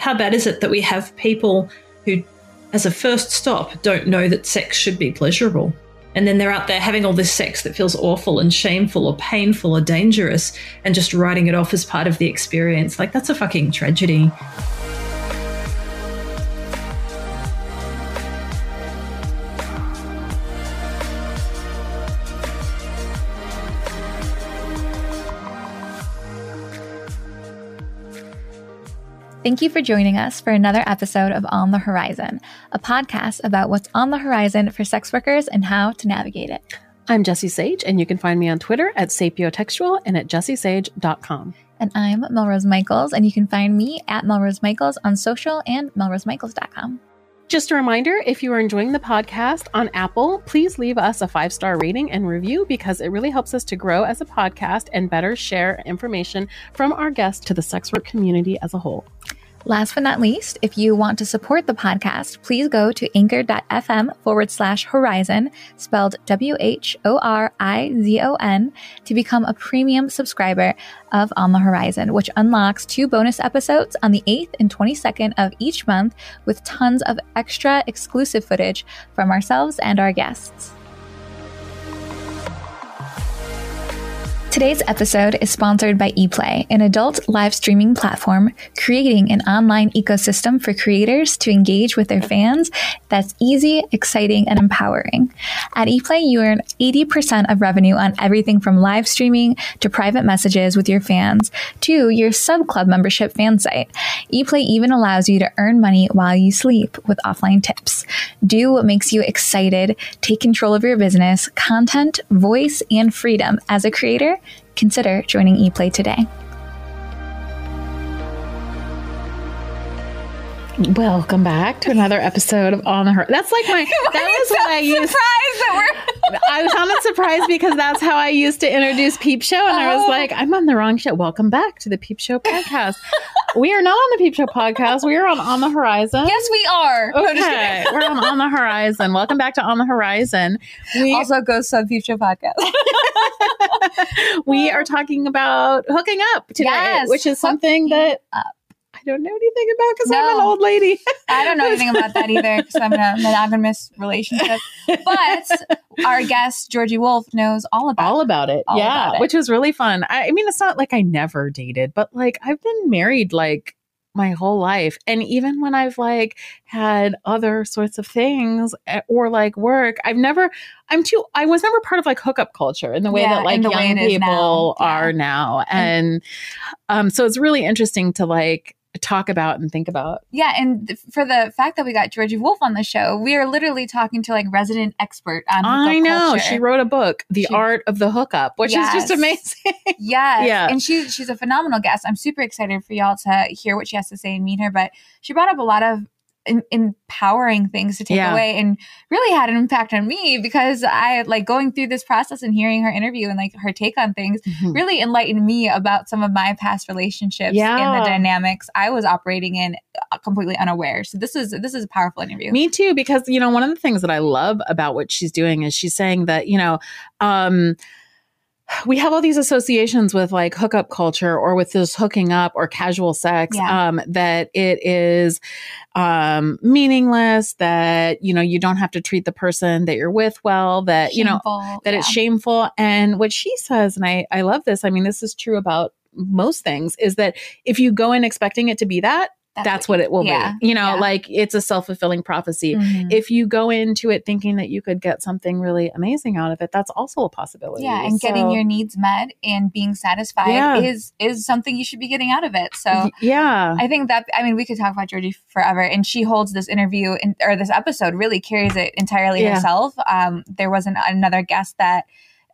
how bad is it that we have people who, as a first stop, don't know that sex should be pleasurable? And then they're out there having all this sex that feels awful and shameful or painful or dangerous and just writing it off as part of the experience. Like, that's a fucking tragedy. Thank you for joining us for another episode of On the Horizon, a podcast about what's on the horizon for sex workers and how to navigate it. I'm Jessie Sage, and you can find me on Twitter at sapiotextual and at jessiesage.com. And I'm Melrose Michaels, and you can find me at Melrose Michaels on social and melrosemichaels.com. Just a reminder if you are enjoying the podcast on Apple, please leave us a five star rating and review because it really helps us to grow as a podcast and better share information from our guests to the sex work community as a whole. Last but not least, if you want to support the podcast, please go to anchor.fm forward slash horizon, spelled W H O R I Z O N, to become a premium subscriber of On the Horizon, which unlocks two bonus episodes on the 8th and 22nd of each month with tons of extra exclusive footage from ourselves and our guests. Today's episode is sponsored by ePlay, an adult live streaming platform creating an online ecosystem for creators to engage with their fans that's easy, exciting, and empowering. At ePlay, you earn 80% of revenue on everything from live streaming to private messages with your fans to your sub club membership fan site. ePlay even allows you to earn money while you sleep with offline tips. Do what makes you excited, take control of your business, content, voice, and freedom as a creator consider joining ePlay today. Welcome back to another episode of On the Her. That's like my. That was what I used. that we're. I sounded surprised because that's how I used to introduce Peep Show, and I was Oh. like, I'm on the wrong show. Welcome back to the Peep Show podcast. we are not on the Peep Show podcast. We are on On the Horizon. Yes, we are. Okay, we're on On the Horizon. Welcome back to On the Horizon. We also go sub future podcast. we are talking about hooking up today, Yes, which is something that up. I don't know anything about because I'm an old lady. I don't know anything about that either because I'm in a monogamous relationship. But our guest Georgie Wolf knows all about. all about it. All yeah, about it. which was really fun. I, I mean, it's not like I never dated, but like I've been married like my whole life. And even when I've like had other sorts of things eh, or like work, I've never, I'm too, I was never part of like hookup culture in the way Yeah, that like the young people now. Yeah. are now. And um, so it's really interesting to like talk about and think about. Yeah, and th- for the fact that we got Georgie Wolf on the show, we are literally talking to like resident expert on. I know culture. she wrote a book, The She- Art of the Hookup, which is just amazing. Yes. Yeah. And she's she's a phenomenal guest. I'm super excited for y'all to hear what she has to say and meet her. But she brought up a lot of in, empowering things to take Yeah. away and really had an impact on me because I like going through this process and hearing her interview and like her take on things really enlightened me about some of my past relationships and the dynamics I was operating in uh, completely unaware. So this is this is a powerful interview. Me too, because you know one of the things that I love about what she's doing is she's saying that you know, um, we have all these associations with like hookup culture or with this hooking up or casual sex. Yeah. Um, that it is um meaningless. That you know you don't have to treat the person that you're with well. That you know that Yeah. it's shameful. And what she says, and I I love this. I mean, this is true about most things. Is that if you go in expecting it to be that, that's, what it will yeah, be. You know, yeah. like it's a self fulfilling prophecy Mhm. if you go into it thinking that you could get something really amazing out of it, that's also a possibility. Yeah, and getting your needs met and being satisfied Yeah. is is something you should be getting out of it. So yeah, I think that I mean we could talk about Georgie forever, and she holds this interview in, or this episode really carries it entirely herself. Um, there wasn't another guest that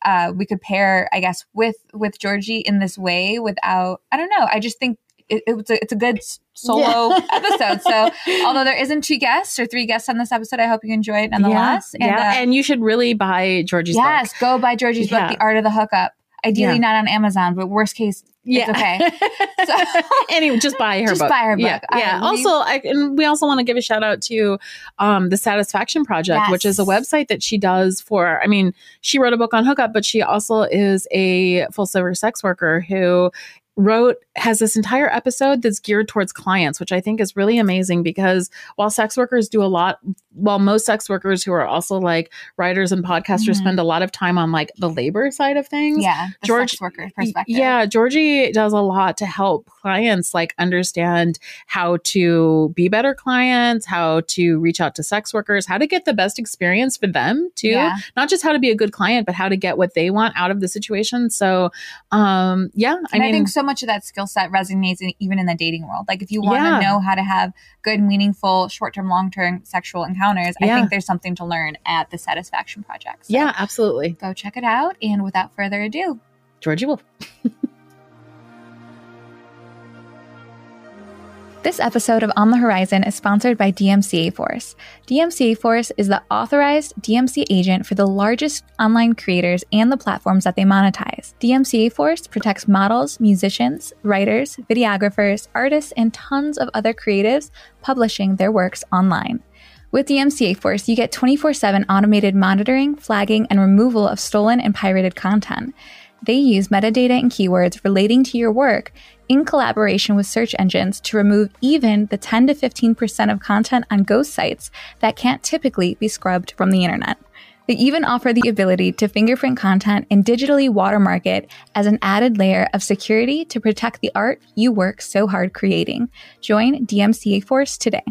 uh, we could pair, I guess, with with Georgie in this way without. I don't know. I just think it, it's a it's a good solo Yeah. episode. So although there isn't two guests or three guests on this episode, I hope you enjoy it nonetheless. Yeah, yeah. uh, and you should really buy Georgie's book. yes, book. go buy Georgie's Yeah. book, The Art of the Hookup. Ideally, not on Amazon, but worst case, Yeah, okay. So- anyway, just buy her Just book. buy her Yeah, book. Yeah. also, I, and we also want to give a shout out to um, the Satisfaction Project, which is a website that she does for. I mean, she wrote a book on hookup, but she also is a full service sex worker who wrote has this entire episode that's geared towards clients, which I think is really amazing because while sex workers do a lot, while most sex workers who are also like writers and podcasters Mhm. spend a lot of time on like the labor side of things. Yeah, the George- sex worker perspective. Yeah, Georgie does a lot to help clients like understand how to be better clients, how to reach out to sex workers, how to get the best experience for them too. Yeah. Not just how to be a good client, but how to get what they want out of the situation. So, um, yeah, I And I, mean, think so much of that skill set resonates in, even in the dating world. Like if you want to Yeah. know how to have good, meaningful, short-term, long-term sexual encounters, I think there's something to learn at the Satisfaction Project. So yeah, absolutely. go check it out. And without further ado, Georgie Wolf. This episode of On the Horizon is sponsored by DMCA Force. DMCA Force is the authorized DMCA agent for the largest online creators and the platforms that they monetize. DMCA Force protects models, musicians, writers, videographers, artists, and tons of other creatives publishing their works online. With DMCA Force, you get 24 7 automated monitoring, flagging, and removal of stolen and pirated content. They use metadata and keywords relating to your work in collaboration with search engines to remove even the 10 to 15% of content on ghost sites that can't typically be scrubbed from the internet. They even offer the ability to fingerprint content and digitally watermark it as an added layer of security to protect the art you work so hard creating. Join DMCA Force today.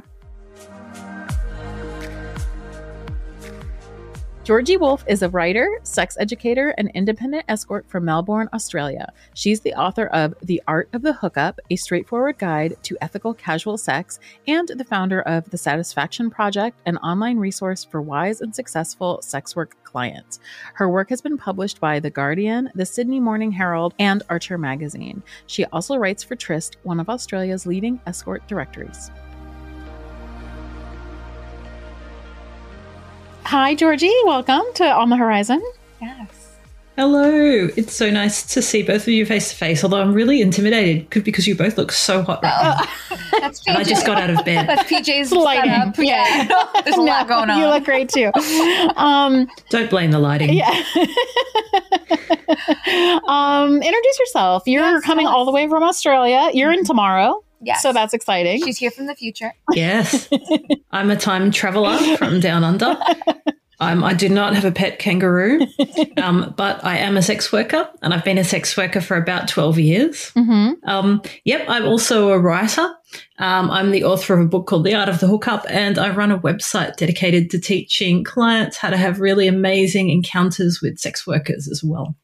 Georgie Wolf is a writer, sex educator, and independent escort from Melbourne, Australia. She's the author of The Art of the Hookup, a straightforward guide to ethical casual sex, and the founder of The Satisfaction Project, an online resource for wise and successful sex work clients. Her work has been published by The Guardian, the Sydney Morning Herald, and Archer Magazine. She also writes for Tryst, one of Australia's leading escort directories. Hi, Georgie. Welcome to On the Horizon. Yes. Hello. It's so nice to see both of you face to face, although I'm really intimidated because you both look so hot right now. That's And I just got out of bed. That's PJ's Lighting. setup. Yeah. There's a lot going on. You look great too. Um, Don't blame the lighting. yeah. um, introduce yourself. You're Yes, coming yes. all the way from Australia. You're in tomorrow. Yes. So that's exciting. She's here from the future. Yes. I'm a time traveler from down under. Um, I do not have a pet kangaroo, um, but I am a sex worker and I've been a sex worker for about 12 years. mm-hmm. Um, yep, I'm also a writer. Um, I'm the author of a book called The Art of the Hookup, and I run a website dedicated to teaching clients how to have really amazing encounters with sex workers as well.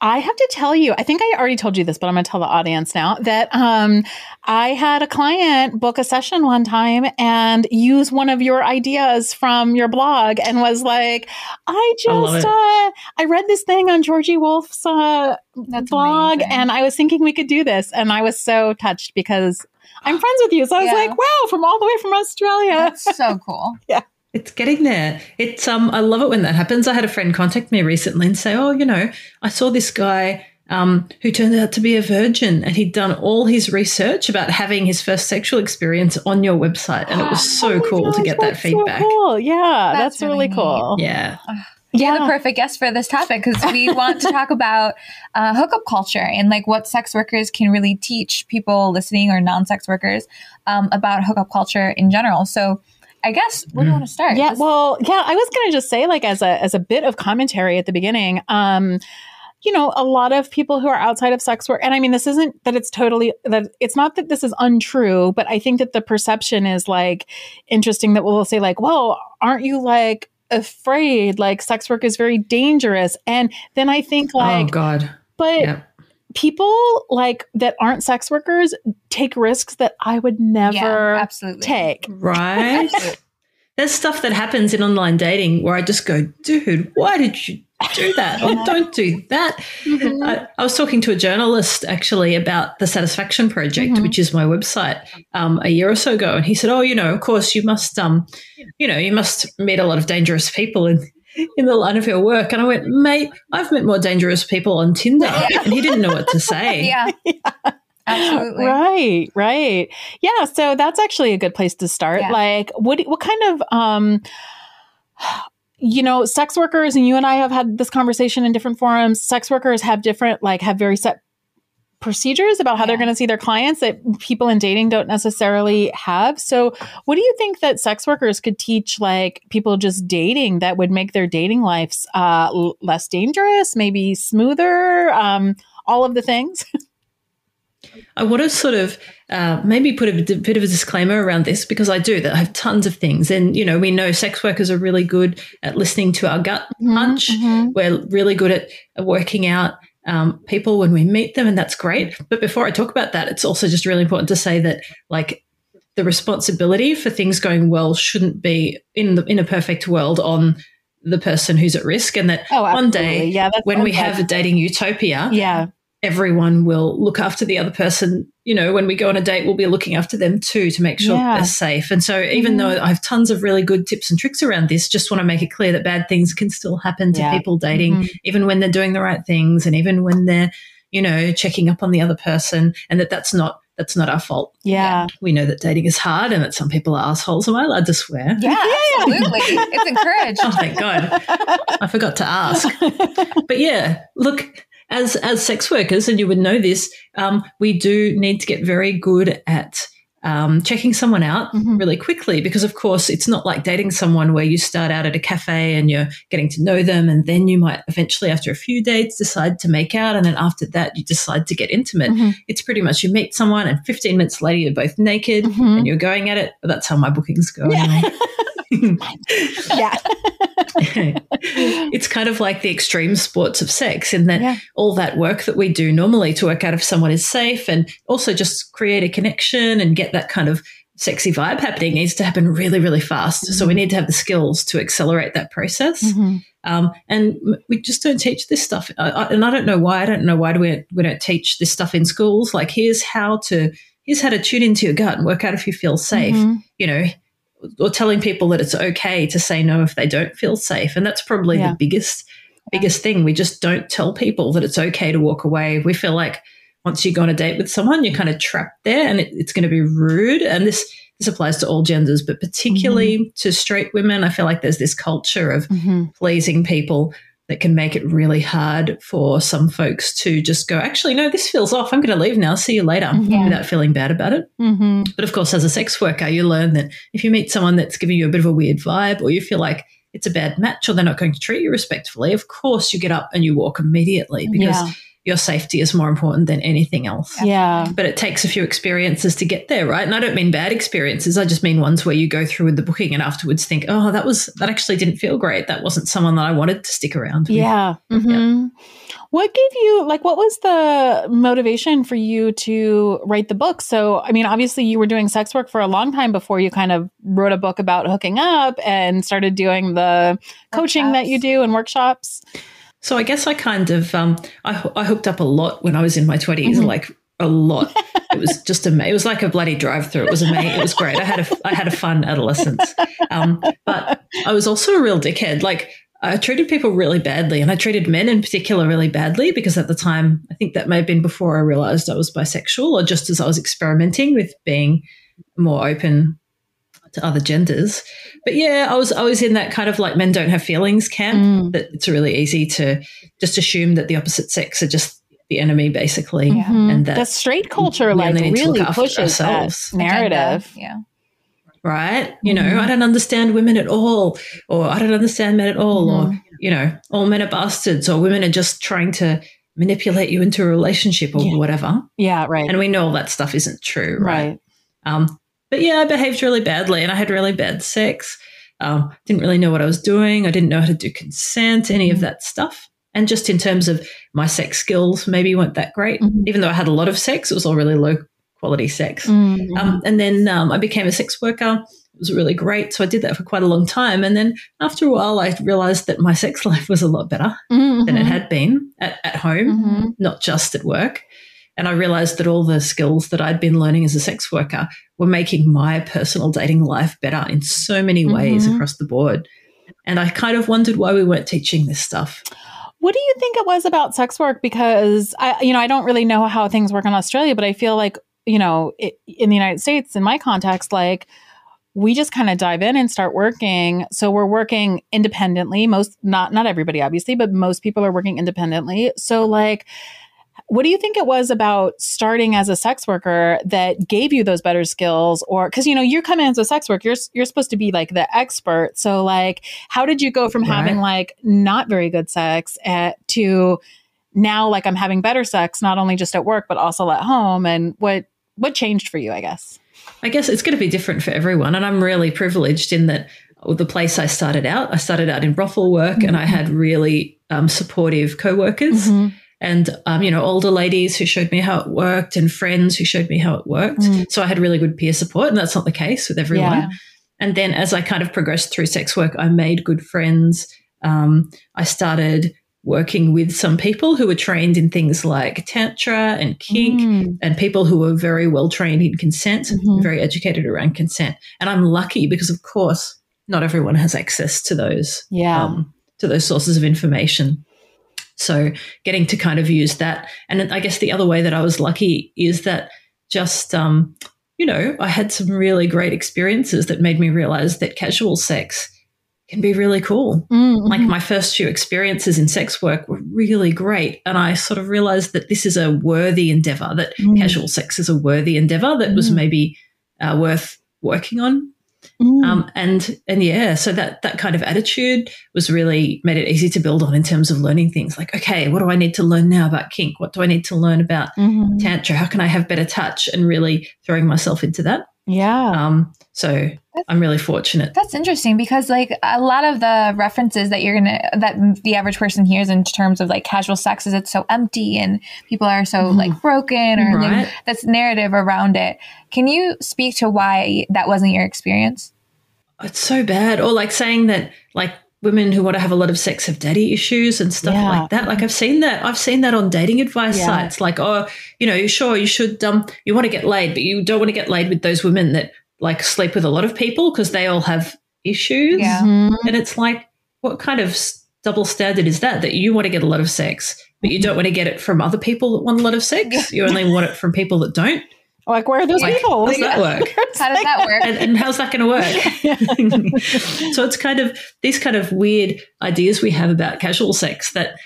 I have to tell you, I think I already told you this, but I'm going to tell the audience now that um, I had a client book a session one time and use one of your ideas from your blog and was like, I I just, it. uh, I read this thing on Georgie Wolf's uh, blog amazing. and I was thinking we could do this. And I was so touched because I'm friends with you. So I was Yeah. like, wow, from all the way from Australia. That's so cool. It's getting there. It's um I love it when that happens. I had a friend contact me recently and say, "Oh, you know, I saw this guy um, who turned out to be a virgin, and he'd done all his research about having his first sexual experience on your website, and it was so Oh my cool to gosh, get that that's so feedback. cool. Yeah, That's that's, really, really cool. Yeah, You're the perfect guest for this topic because we want to talk about uh, hookup culture and like what sex workers can really teach people listening or non-sex workers um, about hookup culture in general. So, I guess where do you want to start? Yeah, well, yeah, I was going to just say like as a as a bit of commentary at the beginning, um you know, a lot of people who are outside of sex work and I mean this isn't that it's totally that it's not that this is untrue, but I think that the perception is like interesting that we'll say like, "Well, aren't you like afraid like sex work is very dangerous?" And then I think like, oh god, but yeah, people like that aren't sex workers take risks that I would yeah, never absolutely. take. right. There's stuff that happens in online dating where I just go, dude, why did you do that? Or don't do that. Mm-hmm. I, I was talking to a journalist actually about the Satisfaction Project, Mhm. which is my website, um, a year or so ago, and he said, "Oh, you know, of course, you must, um, you know, you must meet a lot of dangerous people in in the line of your work." And I went, "Mate, I've met more dangerous people on Tinder," and he didn't know what to say. Yeah, absolutely. Right, right. Yeah, so that's actually a good place to start. Yeah. Like what what kind of um you know, sex workers and you and I have had this conversation in different forums. Sex workers have different like have very set procedures about how they're going to see their clients that people in dating don't necessarily have. So, what do you think that sex workers could teach like people just dating that would make their dating lives uh, l- less dangerous, maybe smoother, um, all of the things? I want to sort of uh, maybe put a bit of a disclaimer around this because I do that. I have tons of things, and you know, we know sex workers are really good at listening to our gut punch. Mhm. We're really good at working out um, people when we meet them, and that's great. But before I talk about that, it's also just really important to say that, like, the responsibility for things going well shouldn't be in the in a perfect world on the person who's at risk, and that Oh, one day yeah, when we have a dating utopia, yeah, everyone will look after the other person. You know, when we go on a date, we'll be looking after them too to make sure Yeah. they're safe. And so, even Mhm. though I have tons of really good tips and tricks around this, just want to make it clear that bad things can still happen to Yeah. people dating, Mhm. even when they're doing the right things and even when they're, you know, checking up on the other person, and that that's not that's not our fault. yeah, We know that dating is hard and that some people are assholes. Am I allowed to swear? Yeah, absolutely. it's encouraged. Oh, thank God. I forgot to ask. but yeah, look, as as sex workers, and you would know this, um, we do need to get very good at um, checking someone out Mhm. really quickly because, of course, it's not like dating someone where you start out at a cafe and you're getting to know them, and then you might eventually, after a few dates, decide to make out, and then after that, you decide to get intimate. Mhm. It's pretty much you meet someone, and 15 minutes later, you're both naked Mhm. and you're going at it. That's how my bookings go. Yeah. anyway. yeah, it's kind of like the extreme sports of sex in that Yeah. all that work that we do normally to work out if someone is safe and also just create a connection and get that kind of sexy vibe happening needs to happen really, really fast. So we need to have the skills to accelerate that process. Mhm. Um, and we just don't teach this stuff. I, I, and I don't know why. I don't know why do we, we don't teach this stuff in schools. Like here's how to here's how to tune into your gut and work out if you feel safe. Mhm. You know, or telling people that it's okay to say no if they don't feel safe. And that's probably Yeah. the biggest biggest thing. We just don't tell people that it's okay to walk away. We feel like once you go on a date with someone, you're kind of trapped there and it, it's going to be rude. And this this applies to all genders, but particularly to straight women. I feel like there's this culture of Mhm. pleasing people that can make it really hard for some folks to just go, actually, no, this feels off. I'm going to leave now. See you later Mhm. without feeling bad about it. Mhm. But of course, as a sex worker, you learn that if you meet someone that's giving you a bit of a weird vibe or you feel like it's a bad match or they're not going to treat you respectfully, of course you get up and you walk immediately because Yeah. Your safety is more important than anything else. Yeah. But it takes a few experiences to get there, right? And I don't mean bad experiences. I just mean ones where you go through with the booking and afterwards think, oh, that was, that actually didn't feel great. That wasn't someone that I wanted to stick around with. Yeah. Mhm. What gave you like what was the motivation for you to write the book? So, I mean, obviously you were doing sex work for a long time before you kind of wrote a book about hooking up and started doing the coaching that you do and workshops. So I guess I kind of um, I, I hooked up a lot when I was in my 20s Mhm. like a lot. it was just a it was like a bloody drive through. It was amazing. It was great. I had a I had a fun adolescence, um, but I was also a real dickhead. Like I treated people really badly, and I treated men in particular really badly because at the time I think that may have been before I realized I was bisexual, or just as I was experimenting with being more open to other genders. But yeah, I was I was in that kind of like men don't have feelings camp Mm. that it's really easy to just assume that the opposite sex are just the enemy, basically. Yeah. Mhm. And that the straight culture we like only to look really after pushes that ourselves. narrative. Yeah. Right? You know, Mhm. I don't understand women at all, or I don't understand men at all, Mhm. or, you know, all men are bastards, or women are just trying to manipulate you into a relationship or Yeah. whatever. Yeah, right. And we know all that stuff isn't true, right? right. Um, but yeah, I behaved really badly and I had really bad sex. Um, didn't really know what I was doing. I didn't know how to do consent, any Mm-hmm. of that stuff. And just in terms of my sex skills, maybe weren't that great. Mhm. Even though I had a lot of sex, it was all really low quality sex. Mhm. Um, and then um, I became a sex worker. It was really great. So I did that for quite a long time. And then after a while, I realized that my sex life was a lot better than it had been at, at home Mhm. not just at work. And I realized that all the skills that I'd been learning as a sex worker were making my personal dating life better in so many ways Mhm. across the board. And I kind of wondered why we weren't teaching this stuff. What do you think it was about sex work? Because I, you know, I don't really know how things work in Australia, but I feel like, you know, it, in the United States, in my context, like we just kind of dive in and start working. So we're working independently. Most, not not everybody, obviously, but most people are working independently. So like, what do you think it was about starting as a sex worker that gave you those better skills? Or because you know you're coming as a sex worker you're, you're supposed to be like the expert. So like how did you go from right. having like not very good sex at, to now like i'm having better sex not only just at work but also at home? And what what changed for you i guess? I guess it's going to be different for everyone and i'm really privileged in that the place i started out i started out in brothel work mm-hmm. and i had really um, supportive co-workers. Mm-hmm and um, you know older ladies who showed me how it worked and friends who showed me how it worked mm. so i had really good peer support and that's not the case with everyone yeah. and then as i kind of progressed through sex work i made good friends um, i started working with some people who were trained in things like tantra and kink mm. and people who were very well trained in consent mm-hmm. very educated around consent and i'm lucky because of course not everyone has access to those yeah um, to those sources of information so getting to kind of use that. And I guess the other way that I was lucky is that just, um, you know, I had some really great experiences that made me realize that casual sex can be really cool. Mm-hmm. Like my first few experiences in sex work were really great. And I sort of realized that this is a worthy endeavor, that mm. casual sex is a worthy endeavor that mm. was maybe uh, worth working on. Mm. Um, and and yeah, so that that kind of attitude was really made it easy to build on in terms of learning things like, okay, what do I need to learn now about kink? What do I need to learn about mm-hmm. tantra? How can I have better touch? And really throwing myself into that. Yeah. Um, so that's, I'm really fortunate. That's interesting because like a lot of the references that you're gonna that the average person hears in terms of like casual sex is it's so empty and people are so mm-hmm. like broken or right. like, that's narrative around it. Can you speak to why that wasn't your experience? It's so bad. Or like saying that like women who want to have a lot of sex have daddy issues and stuff yeah. like that. Like I've seen that. I've seen that on dating advice yeah. sites. Like, oh, you know, sure you should um you want to get laid, but you don't want to get laid with those women that like sleep with a lot of people because they all have issues. Yeah. Mm-hmm. And it's like, what kind of double standard is that? That you want to get a lot of sex, but you don't want to get it from other people that want a lot of sex. You only want it from people that don't. Like, where are those like, people? How does that work? how does that work? And, and how's that going to work? so it's kind of these kind of weird ideas we have about casual sex that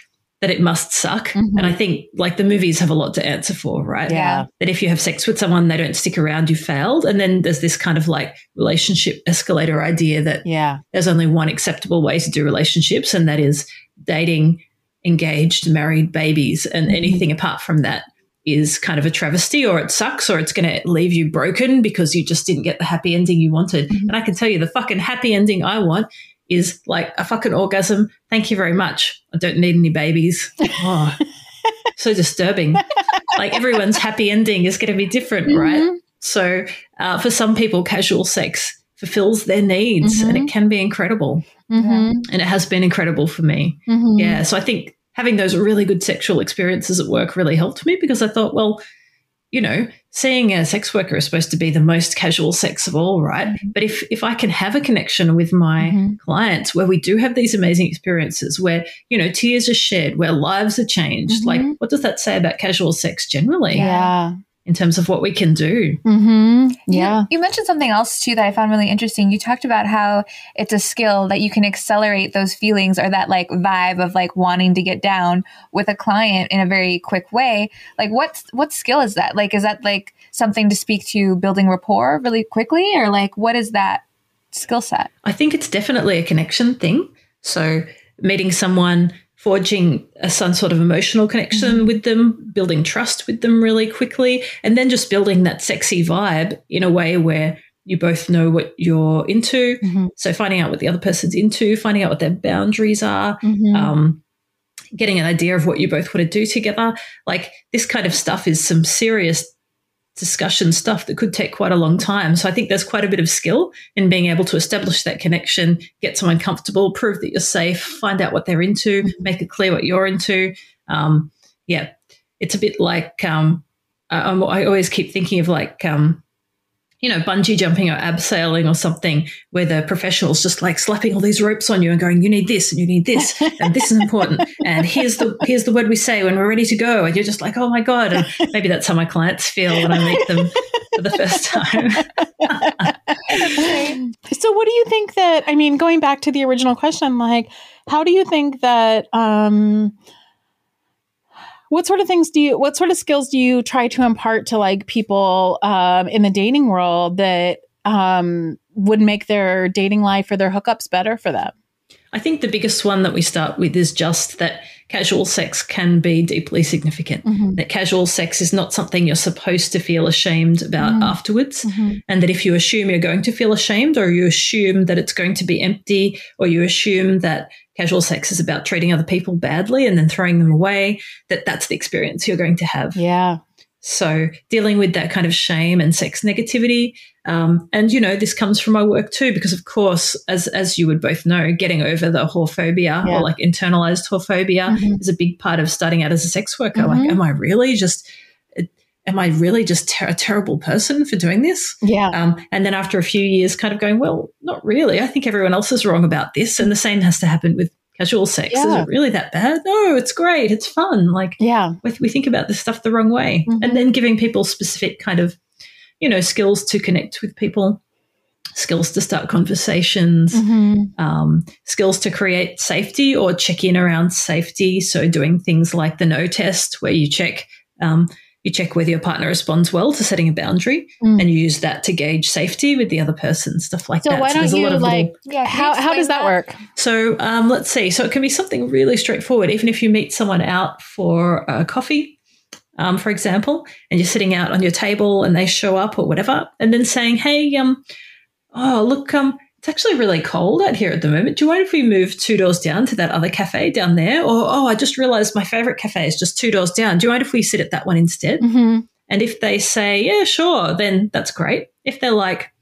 that it must suck. Mm-hmm. And I think like the movies have a lot to answer for, right? Yeah. That if you have sex with someone, they don't stick around, you failed. And then there's this kind of like relationship escalator idea that yeah. there's only one acceptable way to do relationships, and that is dating, engaged, married, babies, and mm-hmm. anything apart from that is kind of a travesty or it sucks or it's going to leave you broken because you just didn't get the happy ending you wanted. Mm-hmm. And I can tell you the fucking happy ending I want is like a fucking orgasm. Thank you very much. I don't need any babies. Oh, so disturbing. like everyone's happy ending is going to be different, mm-hmm. right? So uh, for some people, casual sex fulfills their needs mm-hmm. and it can be incredible. Mm-hmm. And it has been incredible for me. Mm-hmm. Yeah. So I think having those really good sexual experiences at work really helped me because I thought, well, you know, seeing a sex worker is supposed to be the most casual sex of all, right? mm-hmm. But if if I can have a connection with my mm-hmm. clients where we do have these amazing experiences where, you know, tears are shed, where lives are changed, mm-hmm. like what does that say about casual sex generally? Yeah in terms of what we can do. Mm-hmm. Yeah. You, you, mentioned something else too that I found really interesting. You talked about how it's a skill that you can accelerate those feelings or that like vibe of like wanting to get down with a client in a very quick way. Like what what skill is that? Like is that like something to speak to building rapport really quickly or like what is that skill set? I think it's definitely a connection thing. So meeting someone forging a, some sort of emotional connection mm-hmm. with them, building trust with them really quickly, and then just building that sexy vibe in a way where you both know what you're into. Mm-hmm. So finding out what the other person's into, finding out what their boundaries are, mm-hmm. um, getting an idea of what you both want to do together. Like this kind of stuff is some serious discussion stuff that could take quite a long time. So I think there's quite a bit of skill in being able to establish that connection, get someone comfortable, prove that you're safe, find out what they're into, make it clear what you're into. Um, yeah, it's a bit like um, I, I, always keep thinking of like um, you know, bungee jumping or abseiling or something where the professional's just like slapping all these ropes on you and going, you need this and you need this and this is important. and here's the, here's the word we say when we're ready to go. And you're just like, oh my God. And maybe that's how my clients feel when I meet them for the first time. so what do you think that, I mean, going back to the original question, like, how do you think that, um, what sort of things do you what sort of skills do you try to impart to like people um, in the dating world that um, would make their dating life or their hookups better for them? I think the biggest one that we start with is just that casual sex can be deeply significant. Mhm. That casual sex is not something you're supposed to feel ashamed about Mhm. afterwards. Mhm. And that if you assume you're going to feel ashamed, or you assume that it's going to be empty, or you assume that casual sex is about treating other people badly and then throwing them away, that that's the experience you're going to have. yeah So dealing with that kind of shame and sex negativity, um, and you know this comes from my work too, because of course, as as you would both know, getting over the whorephobia Yeah. or like internalized whorephobia Mhm. is a big part of starting out as a sex worker. Mhm. Like, am I really just, am I really just ter- a terrible person for doing this? yeah Um, and then after a few years, kind of going, well, not really. I think everyone else is wrong about this, and the same has to happen with casual sex. Is it really that bad? No, it's great. It's fun. Like yeah we, we think about this stuff the wrong way Mhm. and then giving people specific kind of you know skills to connect with people skills to start conversations Mhm. um, skills to create safety or check in around safety so doing things like the no test where you check um, you check whether your partner responds well to setting a boundary Mm. and you use that to gauge safety with the other person stuff like that. so that why there's don't a lot you of like little- Yeah. how, how does that work so um, let's see. So it can be something really straightforward. Even if you meet someone out for a coffee, um, for example, and you're sitting out on your table and they show up or whatever, and then saying, "Hey, um, oh look, um, it's actually really cold out here at the moment. Do you mind if we move two doors down to that other cafe down there? Or oh, I just realized my favorite cafe is just two doors down. Do you mind if we sit at that one instead?" hmm And if they say, yeah, sure, then that's great. If they're like,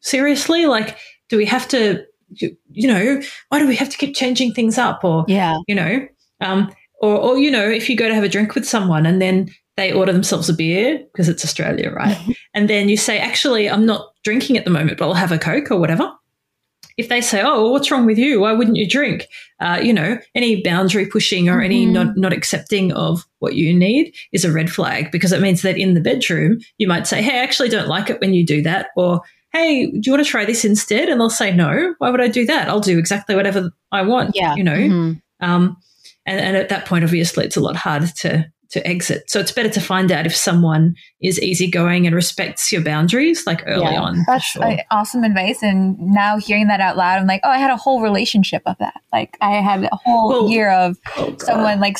seriously, like, do we have to, you, you know, why do we have to keep changing things up? Or, yeah you know, um, or, or, you know, if you go to have a drink with someone and then they order themselves a beer because it's Australia, right? and then you say, actually, I'm not drinking at the moment, but I'll have a Coke or whatever. If they say, oh, well, what's wrong with you? Why wouldn't you drink? Uh, you know, any boundary pushing or any Mhm. not, not accepting of what you need is a red flag because it means that in the bedroom, you might say, hey, I actually don't like it when you do that. Or, hey, do you want to try this instead? And they'll say, no, why would I do that? I'll do exactly whatever I want. yeah You know, Mhm. um, and, and at that point, obviously, it's a lot harder to to exit. So it's better to find out if someone is easygoing and respects your boundaries, like early Yeah. on. That's sure. uh, awesome advice. And now hearing that out loud, I'm like, oh, I had a whole relationship of that. Like I had a whole Well, year of Oh, someone like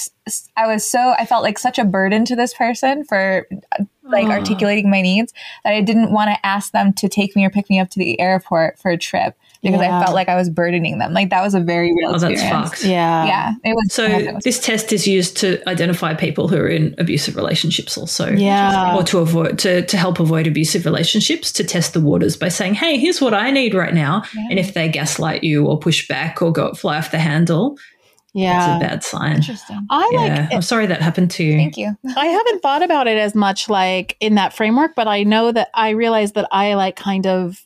I was so I felt like such a burden to this person for like Oh. articulating my needs that I didn't want to ask them to take me or pick me up to the airport for a trip because Yeah. I felt like I was burdening them. Like that was a very real Oh, that's experience. fucked. yeah Yeah, it was. So it was- this test is used to identify people who are in abusive relationships, also, Yeah. or to avoid to to help avoid abusive relationships. To test the waters by saying, "Hey, here's what I need right now," Yeah. and if they gaslight you or push back or go fly off the handle, yeah it's a bad sign. interesting. I Yeah, like I'm sorry that happened to you. Thank you. I haven't thought about it as much like in that framework, but I know that I realize that I like kind of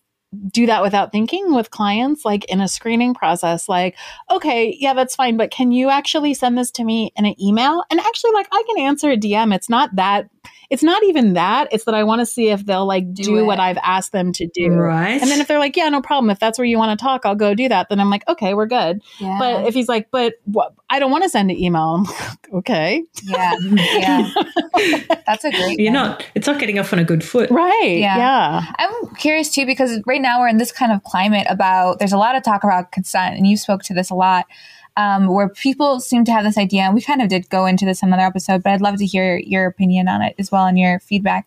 do that without thinking with clients, like in a screening process. Like, okay, yeah, that's fine, but can you actually send this to me in an email? And actually, like, I can answer a DM. It's not that, it's not even that. It's that I want to see if they'll like do, Do what I've asked them to do. Right. And then if they're like, yeah, no problem. If that's where you want to talk, I'll go do that. Then I'm like, okay, we're good. Yeah. But if he's like, but what, I don't want to send an email. I'm like, okay. yeah, mm, yeah, that's a great. You're one. not. It's not getting off on a good foot. Right. Yeah. yeah. I'm curious too because right now we're in this kind of climate about there's a lot of talk about consent, and you spoke to this a lot, um, where people seem to have this idea, and we kind of did go into this in another episode, but I'd love to hear your opinion on it as well and your feedback.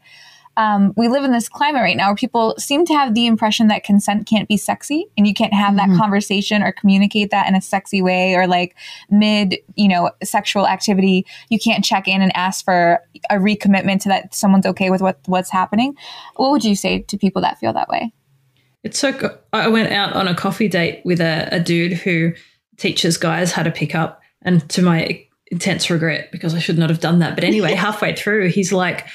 Um, we live in this climate right now where people seem to have the impression that consent can't be sexy and you can't have that Mhm. conversation or communicate that in a sexy way or like mid, you know, sexual activity. You can't check in and ask for a recommitment to that someone's okay with what what's happening. What would you say to people that feel that way? It took, I went out on a coffee date with a, a dude who teaches guys how to pick up, and to my intense regret, because I should not have done that. But anyway, halfway through, he's like,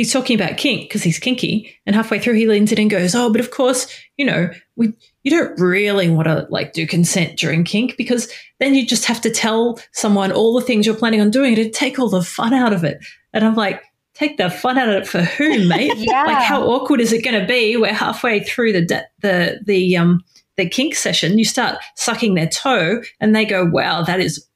he's talking about kink because he's kinky, and halfway through, he leans in and goes, "Oh, but of course, you know, we you don't really want to like do consent during kink because then you just have to tell someone all the things you're planning on doing, and it'd take all the fun out of it." And I'm like. Take the fun out of it for who, mate? Yeah. Like, how awkward is it going to be? we're halfway through the de- the the um the kink session, you start sucking their toe, and they go, "Wow, that is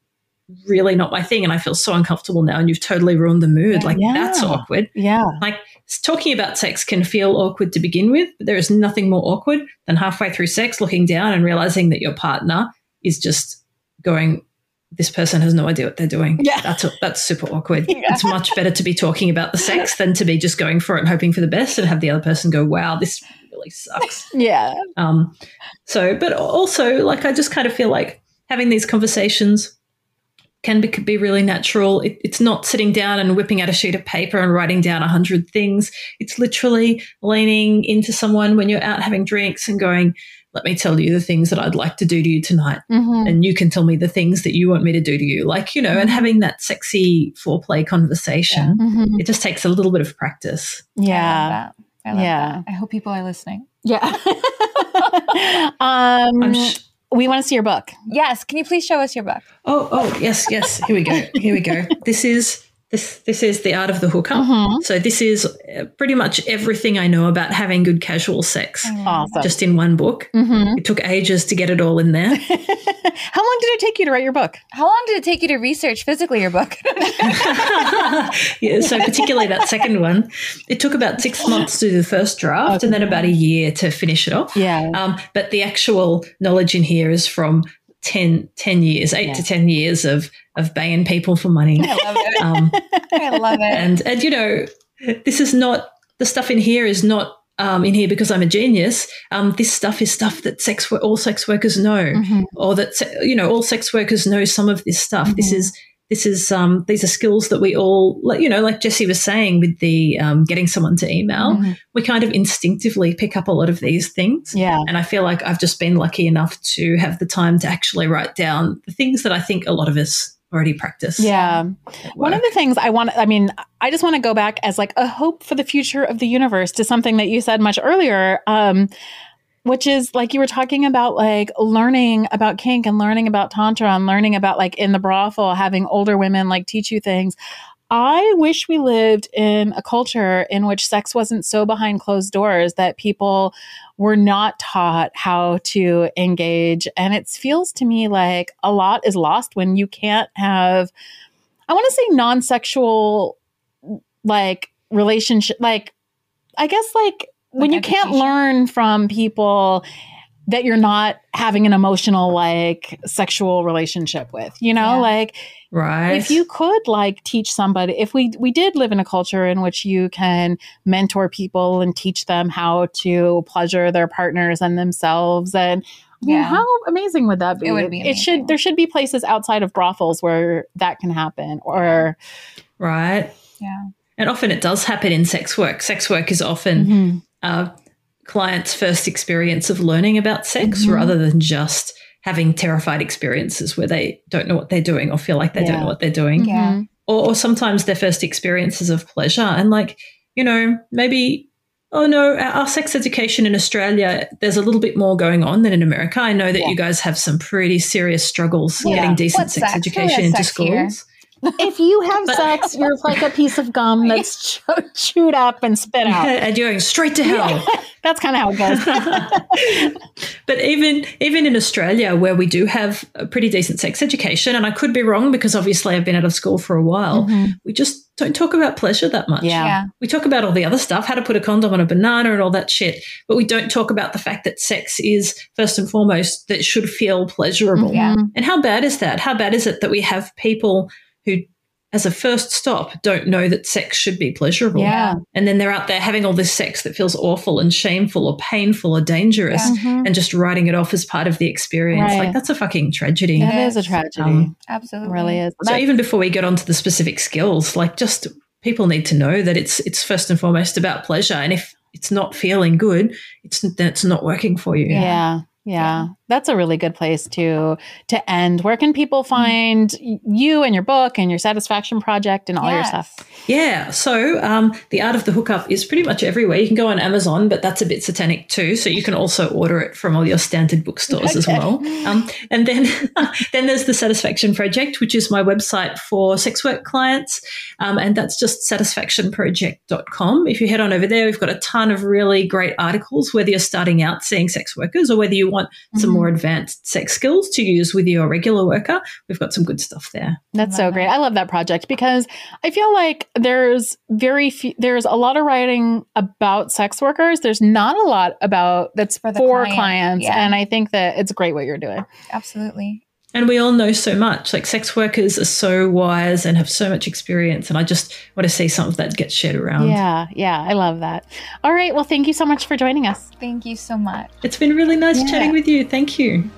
really not my thing and I feel so uncomfortable now and you've totally ruined the mood. Yeah. like that's awkward. Yeah. Like talking about sex can feel awkward to begin with, but there is nothing more awkward than halfway through sex looking down and realizing that your partner is just going, this person has no idea what they're doing. Yeah. That's that's super awkward. It's much better to be talking about the sex than to be just going for it and hoping for the best and have the other person go, wow, this really sucks. Yeah. Um, so, but also, like, I just kind of feel like having these conversations can be, be really natural. It, it's not sitting down and whipping out a sheet of paper and writing down a hundred things. It's literally leaning into someone when you're out having drinks and going, "Let me tell you the things that I'd like to do to you tonight." Mhm. And you can tell me the things that you want me to do to you, like you know, and having that sexy foreplay conversation. Mhm. It just takes a little bit of practice. Yeah. I love that. I love Yeah. that. I hope people are listening. Yeah. um, sh- we want to see your book. Yes. Can you please show us your book? Oh, oh, yes, yes. Here we go. Here we go. This is this this is the art of the hookup. Mhm. So this is uh, pretty much everything I know about having good casual sex, Awesome. just in one book. Mhm. It took ages to get it all in there. How long did it take you to write your book? How long did it take you to research physically your book? yeah, so particularly that second one, it took about six months to do the first draft, and then about a year to finish it off. Yeah. Um, but the actual knowledge in here is from 10, 10 years, eight Yeah. to ten years of of banging people for money. I love it. Um, I love it. and and you know this is not the stuff in here is not um, in here because I'm a genius. Um, this stuff is stuff that sex all sex workers know, Mhm. or that you know all sex workers know some of this stuff. This Mhm. is this is um, these are skills that we all you know like Jessie was saying with the um, getting someone to email. Mhm. We kind of instinctively pick up a lot of these things. Yeah. And I feel like I've just been lucky enough to have the time to actually write down the things that I think a lot of us already practice. Yeah. One of the things I want, I mean, I just want to go back as like a hope for the future of the universe to something that you said much earlier, um, which is like you were talking about like learning about kink and learning about tantra and learning about like in the brothel having older women like teach you things. I wish we lived in a culture in which sex wasn't so behind closed doors that people were not taught how to engage. And it feels to me like a lot is lost when you can't have, I want to say non sexual, like relationship, like, I guess like when you can't learn from people that you're not having an emotional like sexual relationship with you know Yeah. like right. if you could like teach somebody if we we did live in a culture in which you can mentor people and teach them how to pleasure their partners and themselves and I mean, how amazing would that be It would be it should there should be places outside of brothels where that can happen or right. yeah. And often it does happen in sex work. Sex work is often Mhm. Uh, clients' first experience of learning about sex Mhm. rather than just having terrified experiences where they don't know what they're doing or feel like they Yeah. don't know what they're doing. Yeah. Mhm. Or, or sometimes their first experiences of pleasure. And, like, you know, maybe, oh no, our, our sex education in Australia, there's a little bit more going on than in America. I know that Yeah. you guys have some pretty serious struggles Yeah. getting decent sex sex? Education into schools. here? Schools. if you have But- sex you're like a piece of gum that's chewed up and spit out and you're going straight to hell. that's kind of how it goes but even even in Australia, where we do have a pretty decent sex education, and I could be wrong because obviously I've been out of school for a while, Mhm. we just don't talk about pleasure that much. Yeah. Yeah. We talk about all the other stuff, how to put a condom on a banana and all that shit, but we don't talk about the fact that sex is first and foremost that it should feel pleasurable. Yeah. Mhm. And how bad is that? How bad is it that we have people who, as a first stop, don't know that sex should be pleasurable? yeah And then they're out there having all this sex that feels awful and shameful or painful or dangerous Mhm. and just writing it off as part of the experience. Right. Like that's a fucking tragedy. That It is a tragedy Um, Absolutely. it really is So That- even before we get onto the specific skills, like just people need to know that it's it's first and foremost about pleasure. And if it's not feeling good, it's then it's not working for you. yeah. yeah Yeah. That's a really good place to to end where can people find you and your book and your satisfaction project and all your stuff Yeah. So um, the art of the hookup is pretty much everywhere. You can go on Amazon, but that's a bit satanic too. So you can also order it from all your standard bookstores as well. Um, and then then there's the Satisfaction Project, which is my website for sex work clients, um, and that's just satisfactionproject.com. If you head on over there, we've got a ton of really great articles. Whether you're starting out seeing sex workers or whether you want some more advanced sex skills to use with your regular worker, we've got some good stuff there. That's so great. I love that project because I feel like there's very few, there's a lot of writing about sex workers. There's not a lot about that's for, for client. clients. Yeah. And I think that it's great what you're doing. Absolutely. And we all know so much. Like sex workers are so wise and have so much experience. And I just want to see some of that get shared around. Yeah, yeah, I love that. All right. Well, thank you so much for joining us. Thank you so much. It's been really nice yeah. chatting with you. Thank you.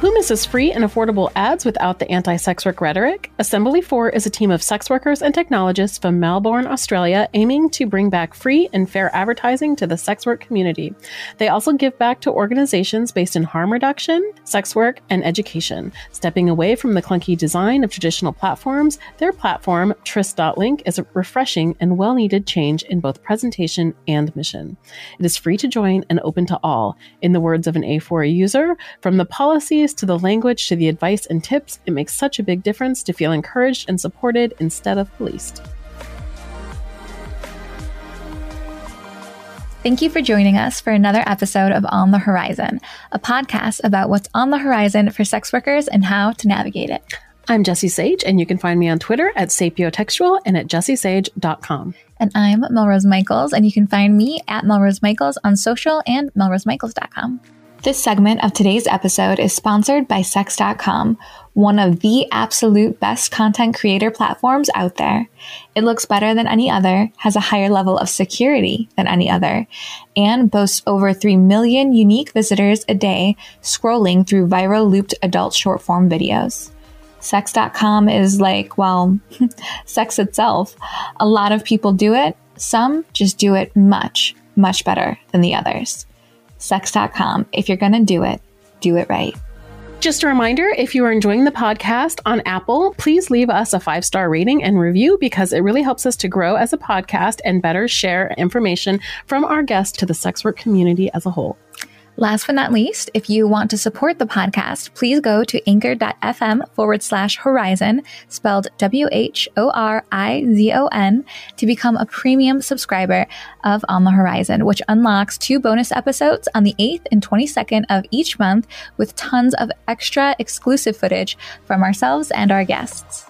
Who misses free and affordable ads without the anti sex work rhetoric? Assembly 4 is a team of sex workers and technologists from Melbourne, Australia, aiming to bring back free and fair advertising to the sex work community. They also give back to organizations based in harm reduction, sex work, and education. Stepping away from the clunky design of traditional platforms, their platform, Tryst.link, is a refreshing and well needed change in both presentation and mission. It is free to join and open to all. In the words of an A4 user, from the policies to the language to the advice and tips, it makes such a big difference to feel encouraged and supported instead of policed. Thank you for joining us for another episode of On the Horizon, a podcast about what's on the horizon for sex workers and how to navigate it. I'm Jessie Sage, and you can find me on Twitter at sapiotextual and at jessiesage.com. And I'm Melrose Michaels, and you can find me at Melrose Michaels on social and melrosemichaels.com. This segment of today's episode is sponsored by Sex.com, one of the absolute best content creator platforms out there. It looks better than any other, has a higher level of security than any other, and boasts over 3 million unique visitors a day scrolling through viral looped adult short form videos. Sex.com is like, well, sex itself. A lot of people do it, some just do it much, much better than the others sex.com. If you're going to do it, do it right. Just a reminder if you are enjoying the podcast on Apple, please leave us a five star rating and review because it really helps us to grow as a podcast and better share information from our guests to the sex work community as a whole. Last but not least, if you want to support the podcast, please go to anchor.fm forward slash horizon, spelled W H O R I Z O N, to become a premium subscriber of On the Horizon, which unlocks two bonus episodes on the 8th and 22nd of each month with tons of extra exclusive footage from ourselves and our guests.